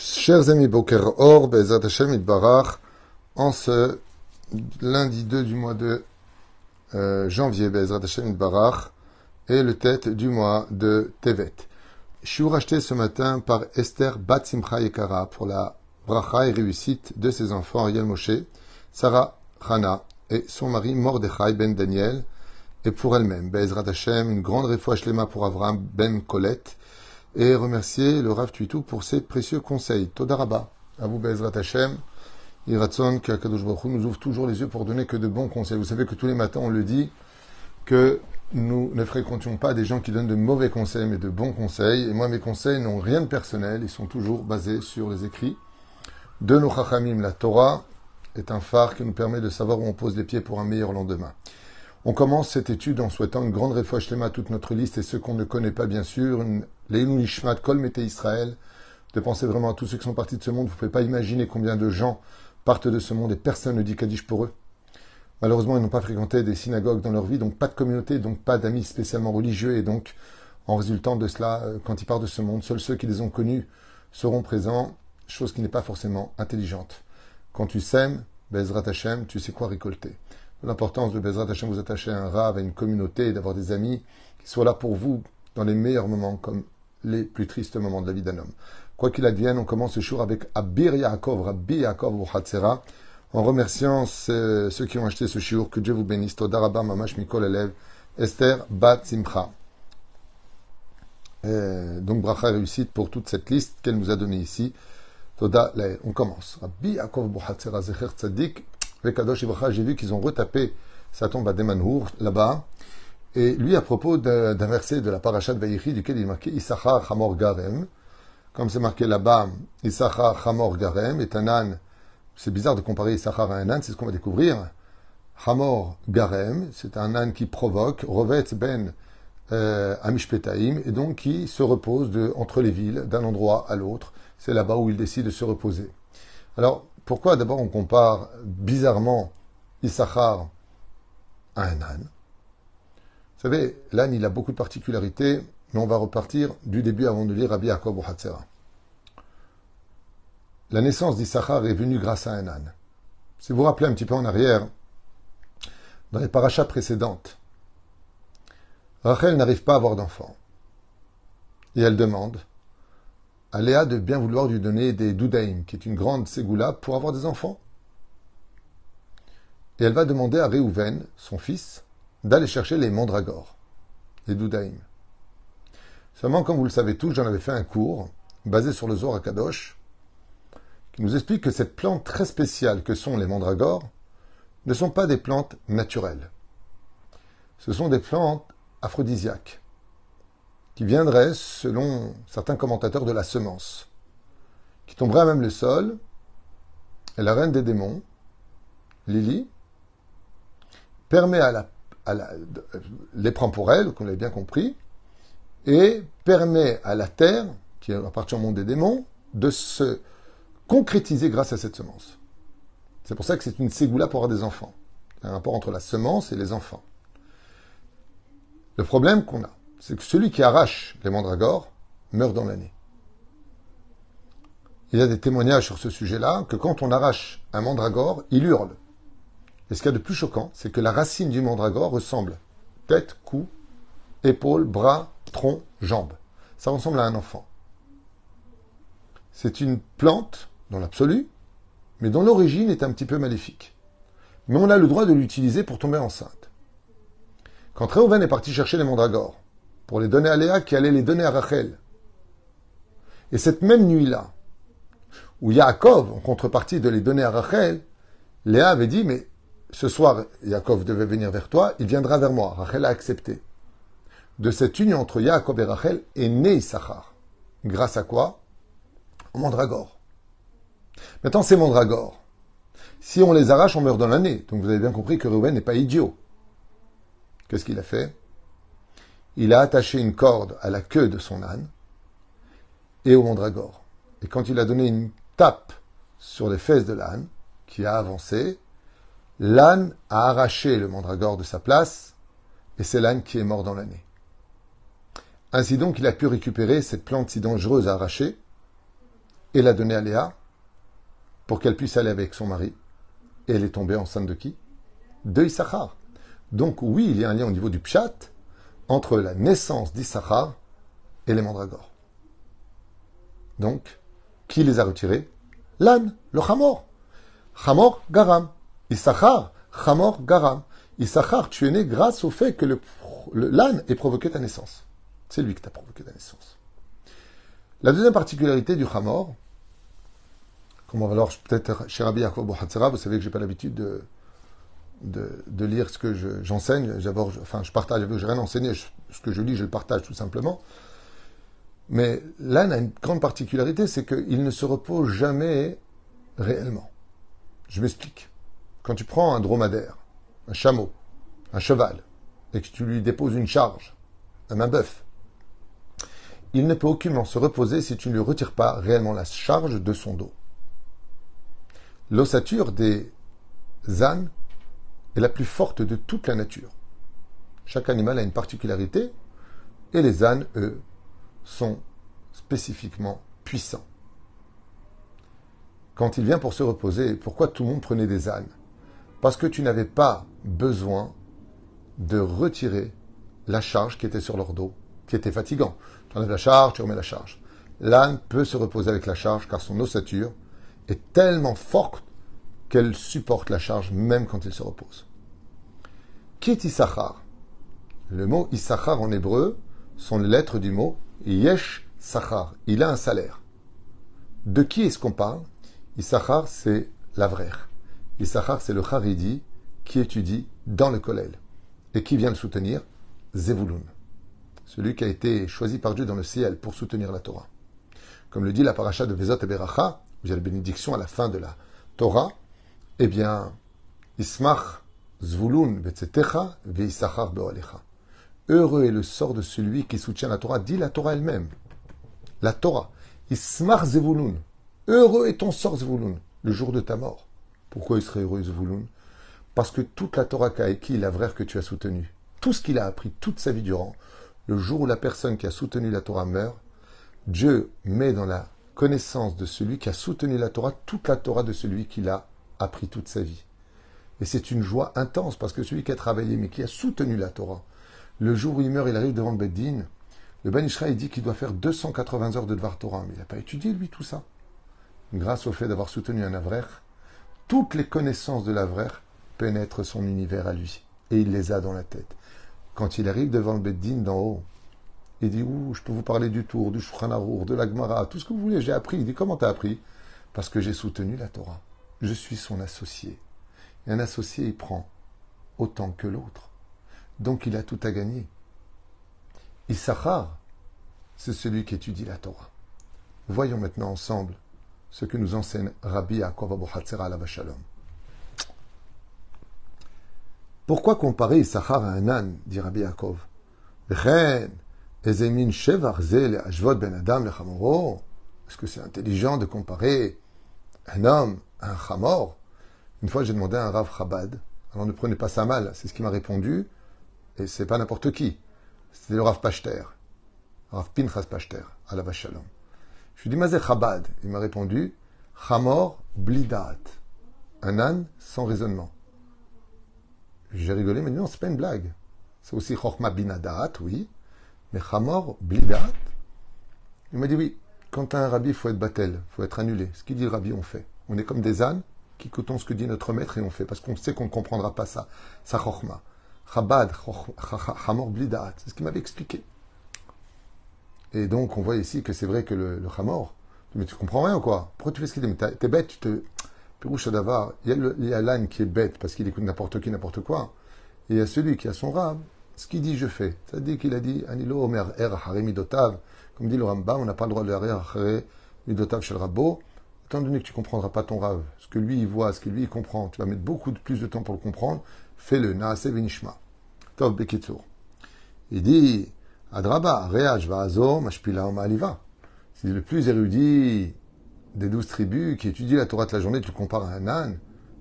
Chers amis Boker Or, Bezat Hashem Barach, en ce lundi 2 du mois de euh, janvier, Bezat Hashem Barach, et le tête du mois de Tevet. Je suis racheté ce matin par Esther Batsimcha Yekara pour la bracha et réussite de ses enfants Ariel Moshe, Sarah Hana et son mari Mordechai Ben Daniel, et pour elle-même, Bezrat Hashem, une grande réfouach lema pour Avram Ben Colette, et remercier le Rav Tuitou pour ses précieux conseils. Todaraba, à vous Bezrat Hashem, Iratson, Baruch nous ouvre toujours les yeux pour donner que de bons conseils. Vous savez que tous les matins on le dit, que nous ne fréquentions pas des gens qui donnent de mauvais conseils, mais de bons conseils. Et moi, mes conseils n'ont rien de personnel, ils sont toujours basés sur les écrits de nos Chachamim. La Torah est un phare qui nous permet de savoir où on pose les pieds pour un meilleur lendemain. On commence cette étude en souhaitant une grande réfouche à toute notre liste et ceux qu'on ne connaît pas bien sûr, une Ishmat, Kol Mete Israël, de penser vraiment à tous ceux qui sont partis de ce monde. Vous ne pouvez pas imaginer combien de gens partent de ce monde et personne ne dit Kaddish pour eux. Malheureusement, ils n'ont pas fréquenté des synagogues dans leur vie, donc pas de communauté, donc pas d'amis spécialement religieux et donc en résultant de cela, euh, quand ils partent de ce monde, seuls ceux qui les ont connus seront présents, chose qui n'est pas forcément intelligente. Quand tu sèmes, Bezrat Hashem, tu sais quoi récolter l'importance de Bezrat Hashem vous attacher à un rave, à une communauté, d'avoir des amis qui soient là pour vous dans les meilleurs moments comme les plus tristes moments de la vie d'un homme. Quoi qu'il advienne, on commence ce jour avec Abir Yaakov, Rabbi Yaakov Hatzera, en remerciant ceux, qui ont acheté ce shiur, que Dieu vous bénisse, Todarabba Mamash Mikol Elev, Esther Bat donc bracha réussite pour toute cette liste qu'elle nous a donnée ici. Toda On commence. Rabbi Yaakov Hatzera Zecher Tzadik, Kadosh Ibracha, j'ai vu qu'ils ont retapé sa tombe à Demanhour, là-bas. Et lui, à propos d'un verset de la parasha de Vaïchi, duquel il est marqué Issachar Hamor Garem, comme c'est marqué là-bas, Issachar Hamor Garem est un âne. C'est bizarre de comparer Issachar à un âne, c'est ce qu'on va découvrir. Hamor Garem, c'est un âne qui provoque, Rovetz Ben euh, Amishpetaim, et donc qui se repose de, entre les villes, d'un endroit à l'autre. C'est là-bas où il décide de se reposer. Alors, pourquoi d'abord on compare bizarrement Issachar à un âne? Vous savez, l'âne, il a beaucoup de particularités, mais on va repartir du début avant de lire Rabbi Yaakov Hatzera. La naissance d'Issachar est venue grâce à un âne. Si vous vous rappelez un petit peu en arrière, dans les parachas précédentes, Rachel n'arrive pas à avoir d'enfant. Et elle demande à de bien vouloir lui donner des doudaïm, qui est une grande ségoula, pour avoir des enfants. Et elle va demander à Réhouven, son fils, d'aller chercher les mandragores, les doudaïm. Seulement, comme vous le savez tous, j'en avais fait un cours, basé sur le Zohar Kadosh, qui nous explique que cette plante très spéciale que sont les mandragores ne sont pas des plantes naturelles. Ce sont des plantes aphrodisiaques qui viendrait, selon certains commentateurs, de la semence, qui tomberait à même le sol, et la reine des démons, Lily, permet à la, à la les prend pour elle, qu'on l'avait bien compris, et permet à la terre, qui appartient au monde des démons, de se concrétiser grâce à cette semence. C'est pour ça que c'est une ségoula pour avoir des enfants. Il y a un rapport entre la semence et les enfants. Le problème qu'on a, c'est que celui qui arrache les mandragores meurt dans l'année. Il y a des témoignages sur ce sujet-là, que quand on arrache un mandragore, il hurle. Et ce qu'il y a de plus choquant, c'est que la racine du mandragore ressemble tête, cou, épaule, bras, tronc, jambes. Ça ressemble à un enfant. C'est une plante, dans l'absolu, mais dont l'origine est un petit peu maléfique. Mais on a le droit de l'utiliser pour tomber enceinte. Quand Réhouven est parti chercher les mandragores, pour les donner à Léa qui allait les donner à Rachel. Et cette même nuit-là, où Yaakov, en contrepartie de les donner à Rachel, Léa avait dit, mais ce soir, Yaakov devait venir vers toi, il viendra vers moi. Rachel a accepté. De cette union entre Yaakov et Rachel est né Issachar. Grâce à quoi? Au. Maintenant, ces mandragores, si on les arrache, on meurt dans l'année. Donc vous avez bien compris que Reuven n'est pas idiot. Qu'est-ce qu'il a fait? Il a attaché une corde à la queue de son âne et au mandragore. Et quand il a donné une tape sur les fesses de l'âne, qui a avancé, l'âne a arraché le mandragore de sa place, et c'est l'âne qui est mort dans l'année. Ainsi donc, il a pu récupérer cette plante si dangereuse à arracher, et l'a donnée à Léa pour qu'elle puisse aller avec son mari. Et elle est tombée enceinte de qui? De Issachar. Donc oui, il y a un lien au niveau du pshat entre la naissance d'Issachar et les mandragores. Donc, qui les a retirés? L'âne, le chamor. Chamor, garam. Issachar, chamor, garam. Issachar, tu es né grâce au fait que l'âne ait provoqué ta naissance. C'est lui qui t'a provoqué ta naissance. La deuxième particularité du chamor, comme on va alors peut-être chez Rabbi Yaakov vous savez que j'ai pas l'habitude de, de, lire ce que j'enseigne. enfin, je partage, je n'ai rien enseigné, ce que je lis, je le partage tout simplement. Mais l'âne a une grande particularité, c'est qu'il ne se repose jamais réellement. Je m'explique. Quand tu prends un dromadaire, un chameau, un cheval, et que tu lui déposes une charge, un bœuf, il ne peut aucunement se reposer si tu ne lui retires pas réellement la charge de son dos. L'ossature des ânes la plus forte de toute la nature. Chaque animal a une particularité, et les ânes, eux, sont spécifiquement puissants. Quand il vient pour se reposer, pourquoi tout le monde prenait des ânes? Parce que tu n'avais pas besoin de retirer la charge qui était sur leur dos, qui était fatigant. Tu enlèves la charge, tu remets la charge. L'âne peut se reposer avec la charge car son ossature est tellement forte qu'elle supporte la charge même quand il se repose. Qui est Issachar? Le mot Issachar en hébreu sont les lettres du mot Yesh Sachar. Il a un salaire. De qui est-ce qu'on parle? Issachar, c'est l'avrer. Issachar, c'est le Haridi qui étudie dans le Kollel. Et qui vient le soutenir Zevulun. Celui qui a été choisi par Dieu dans le ciel pour soutenir la Torah. Comme le dit la paracha de Vezot et Beracha, où il y a la bénédiction à la fin de la Torah, eh bien, Ismach Zvulun betzetecha ve'isachar be'olecha. Heureux est le sort de celui qui soutient la Torah, dit la Torah elle-même. La Torah. Ismar Zevulun. Heureux est ton sort Zvulun, le jour de ta mort. Pourquoi il serait heureux Zvulun? Parce que toute la Torah qu'a écrit la vraie que tu as soutenu, tout ce qu'il a appris toute sa vie durant, le jour où la personne qui a soutenu la Torah meurt, Dieu met dans la connaissance de celui qui a soutenu la Torah toute la Torah de celui qui l'a appris toute sa vie. Et c'est une joie intense parce que celui qui a travaillé mais qui a soutenu la Torah, le jour où il meurt, il arrive devant le Beddin, le Ishraï dit qu'il doit faire 280 heures de Dvar Torah, mais il n'a pas étudié lui tout ça. Grâce au fait d'avoir soutenu un Avrer, toutes les connaissances de l'Avrer pénètrent son univers à lui, et il les a dans la tête. Quand il arrive devant le Beddin d'en haut, il dit Ouh, je peux vous parler du tour, du Shulchan de l'Agmara, tout ce que vous voulez, j'ai appris. Il dit Comment t'as appris? Parce que j'ai soutenu la Torah. Je suis son associé. Un associé, il prend autant que l'autre. Donc il a tout à gagner. Issachar, c'est celui qui étudie la Torah. Voyons maintenant ensemble ce que nous enseigne Rabbi Yaakov Abu Hatzera la Shalom. Pourquoi comparer Issachar à un âne dit Rabbi Yaakov? Ben Est-ce que c'est intelligent de comparer un homme à un chamor une fois, j'ai demandé à un Rav Chabad, alors ne prenez pas ça mal, c'est ce qu'il m'a répondu, et c'est pas n'importe qui. C'était le Rav Pachter, Rav Pinchas Pachter, à la Vachalom. Je lui ai dit, Mazé Chabad. Il m'a répondu, Chamor blidat. Un âne sans raisonnement. J'ai rigolé, mais non, c'est pas une blague. C'est aussi Chochma binadat, oui. Mais Chamor blidat. Il m'a dit, oui, quand as un rabbi, il faut être battel, il faut être annulé. Ce qu'il dit le rabbi, on fait. On est comme des ânes, qui écoutons ce que dit notre maître et on fait, parce qu'on sait qu'on ne comprendra pas ça. Ça chokhma. Chabad, chamor blidaat. C'est ce qu'il m'avait expliqué. Et donc, on voit ici que c'est vrai que le, le chamor, mais tu comprends rien ou quoi? Pourquoi tu fais ce qu'il dit? Mais t'es bête, tu te. d'avoir. Il y a l'âne qui est bête parce qu'il écoute n'importe qui, n'importe quoi. Et il y a celui qui a son rab. Ce qu'il dit, je fais. Ça dit qu'il a dit Anilo Omer Er. Comme dit le Rambam, on n'a pas le droit de le Midotav chez le rabbo étant donné que tu ne comprendras pas ton rave, ce que lui il voit, ce que lui il comprend, tu vas mettre beaucoup de plus de temps pour le comprendre, fais-le, naase venishma. Tov bekitsur. Il dit, Adraba, reach va'azor, mashpila ma'aliva. C'est le plus érudit des douze tribus qui étudie la Torah de la journée, tu le compares à un âne.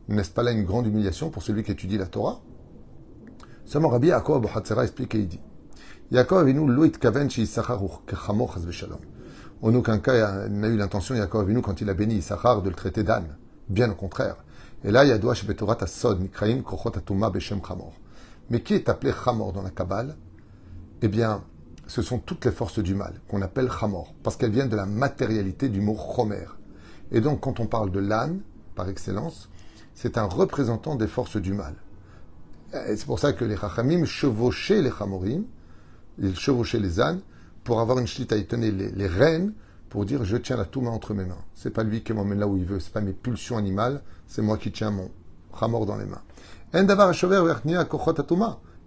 N'est-ce pas là une grande humiliation pour celui qui étudie la Torah? Seulement Rabbi Yaakov Hatzera explique et il dit Yaakov nous loit kaven. En aucun cas, n'a eu l'intention, Yaakov nous quand il a béni Issachar, de le traiter d'âne. Bien au contraire. Et là, il y a Betorat Asod, Nikraim, Kochot Atuma, Beshem Chamor. Mais qui est appelé Chamor dans la Kabbale? Eh bien, ce sont toutes les forces du mal qu'on appelle Chamor, parce qu'elles viennent de la matérialité du mot Chomer. Et donc, quand on parle de l'âne, par excellence, c'est un représentant des forces du mal. C'est pour ça que les Chachamim chevauchaient les Chamorim, ils chevauchaient les ânes, pour avoir une shlita, ils tenaient les, les pour dire je tiens la touma entre mes mains. C'est pas lui qui m'emmène là où il veut, c'est pas mes pulsions animales, c'est moi qui tiens mon chamor dans les mains.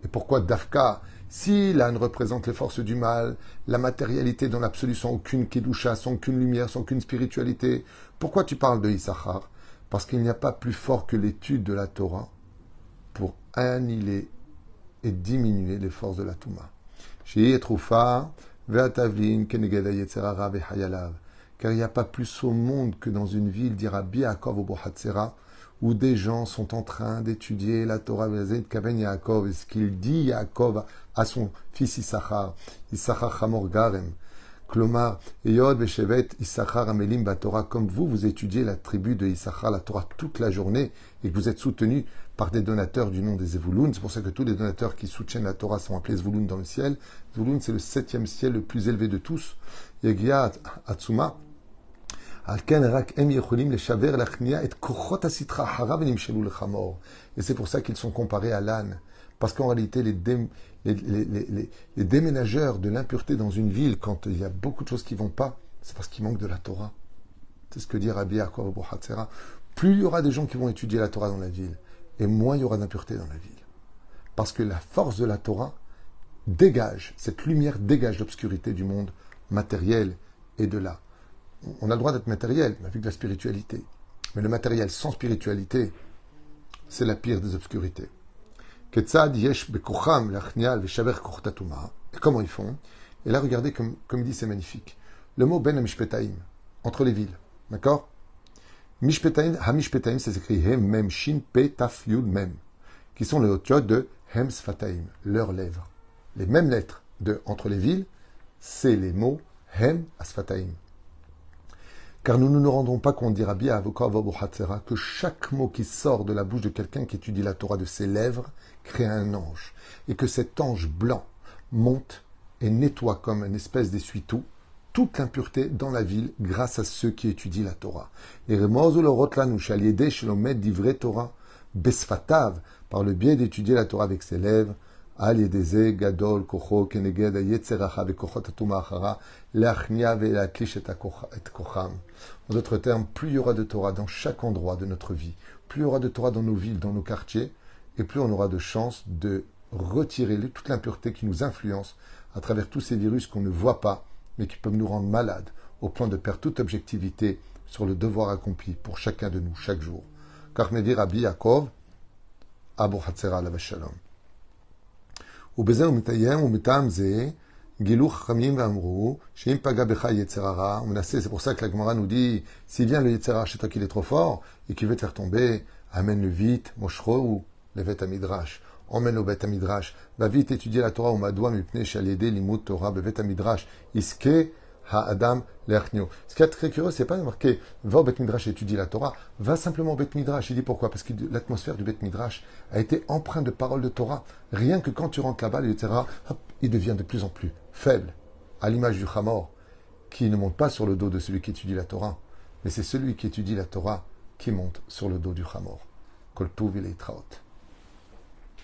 Et pourquoi Dafka Si l'âne représente les forces du mal, la matérialité dans l'absolu sans aucune kedusha, sans aucune lumière, sans aucune spiritualité, pourquoi tu parles de Issachar? Parce qu'il n'y a pas plus fort que l'étude de la Torah pour annihiler et diminuer les forces de la Touma. Car il n'y a pas plus au monde que dans une ville, dira Biakov ou Bohatsera, où des gens sont en train d'étudier la Torah de Kaven Yaakov, et ce qu'il dit Yaakov à son fils Issachar, Issachar Hamor Garem. Klomar, Yod Veshevet, Issachar Amelim Batora, comme vous, vous étudiez la tribu de Issachar, la Torah, toute la journée, et que vous êtes soutenu par des donateurs du nom des Zevouloun. C'est pour ça que tous les donateurs qui soutiennent la Torah sont appelés Zvouloun dans le ciel. Zvouloun, c'est le septième ciel le plus élevé de tous. Et c'est pour ça qu'ils sont comparés à l'âne. Parce qu'en réalité, les, déménageurs de l'impureté dans une ville, quand il y a beaucoup de choses qui vont pas, c'est parce qu'il manque de la Torah. C'est ce que dit Rabbi Yaakov Plus il y aura des gens qui vont étudier la Torah dans la ville, et moins il y aura d'impureté dans la ville. Parce que la force de la Torah dégage, cette lumière dégage l'obscurité du monde matériel et de là on a le droit d'être matériel, mais avec de la spiritualité. Mais le matériel sans spiritualité, c'est la pire des obscurités. Et comment ils font? Et là, regardez comme, comme il dit, c'est magnifique. Le mot ben mishpetaim, entre les villes, d'accord? Mishpetaim, ha-mishpetaim, c'est écrit hem, mem, shin, pe, taf, yud, mem, qui sont les hautes de hem, sfataim, leurs lèvres. Les mêmes lettres de entre les villes, c'est les mots hem, asfataim. Car nous ne nous rendons pas compte, dira bien que chaque mot qui sort de la bouche de quelqu'un qui étudie la Torah de ses lèvres crée un ange, et que cet ange blanc monte et nettoie comme une espèce d'essuie-tout toute l'impureté dans la ville grâce à ceux qui étudient la Torah. Et Torah, besfatav, par le biais d'étudier la Torah avec ses lèvres, en d'autres termes, plus il y aura de Torah dans chaque endroit de notre vie, plus il y aura de Torah dans nos villes, dans nos quartiers, et plus on aura de chances de retirer toute l'impureté qui nous influence à travers tous ces virus qu'on ne voit pas, mais qui peuvent nous rendre malades, au point de perdre toute objectivité sur le devoir accompli pour chacun de nous chaque jour. Car me dit Rabbi Yaakov, Abu Hatzera la Shalom. ובזה הוא מתאיים, ומטעם זה גילו חכמים ואמרו שאם פגע בך יצר הרע, הוא מנסה, c'est pour ça que la Gemara nous dit, s'il vient le יצר הרע chez toi qu'il est trop fort, et qu'il veut te faire tomber, amène-le vite, moshro ou le Emmène-le au bet midrash. Va vite étudier la Torah au madoua mipne limut Torah bevet midrash. Iske Adam Ce qui est très curieux, c'est pas marqué va au Bet Midrash et étudie la Torah. Va simplement au Bet Midrash. Il dit pourquoi? Parce que l'atmosphère du Bet Midrash a été empreinte de paroles de Torah. Rien que quand tu rentres là-bas, etc., il devient de plus en plus faible. À l'image du Hamor, qui ne monte pas sur le dos de celui qui étudie la Torah, mais c'est celui qui étudie la Torah qui monte sur le dos du Hamor. Kol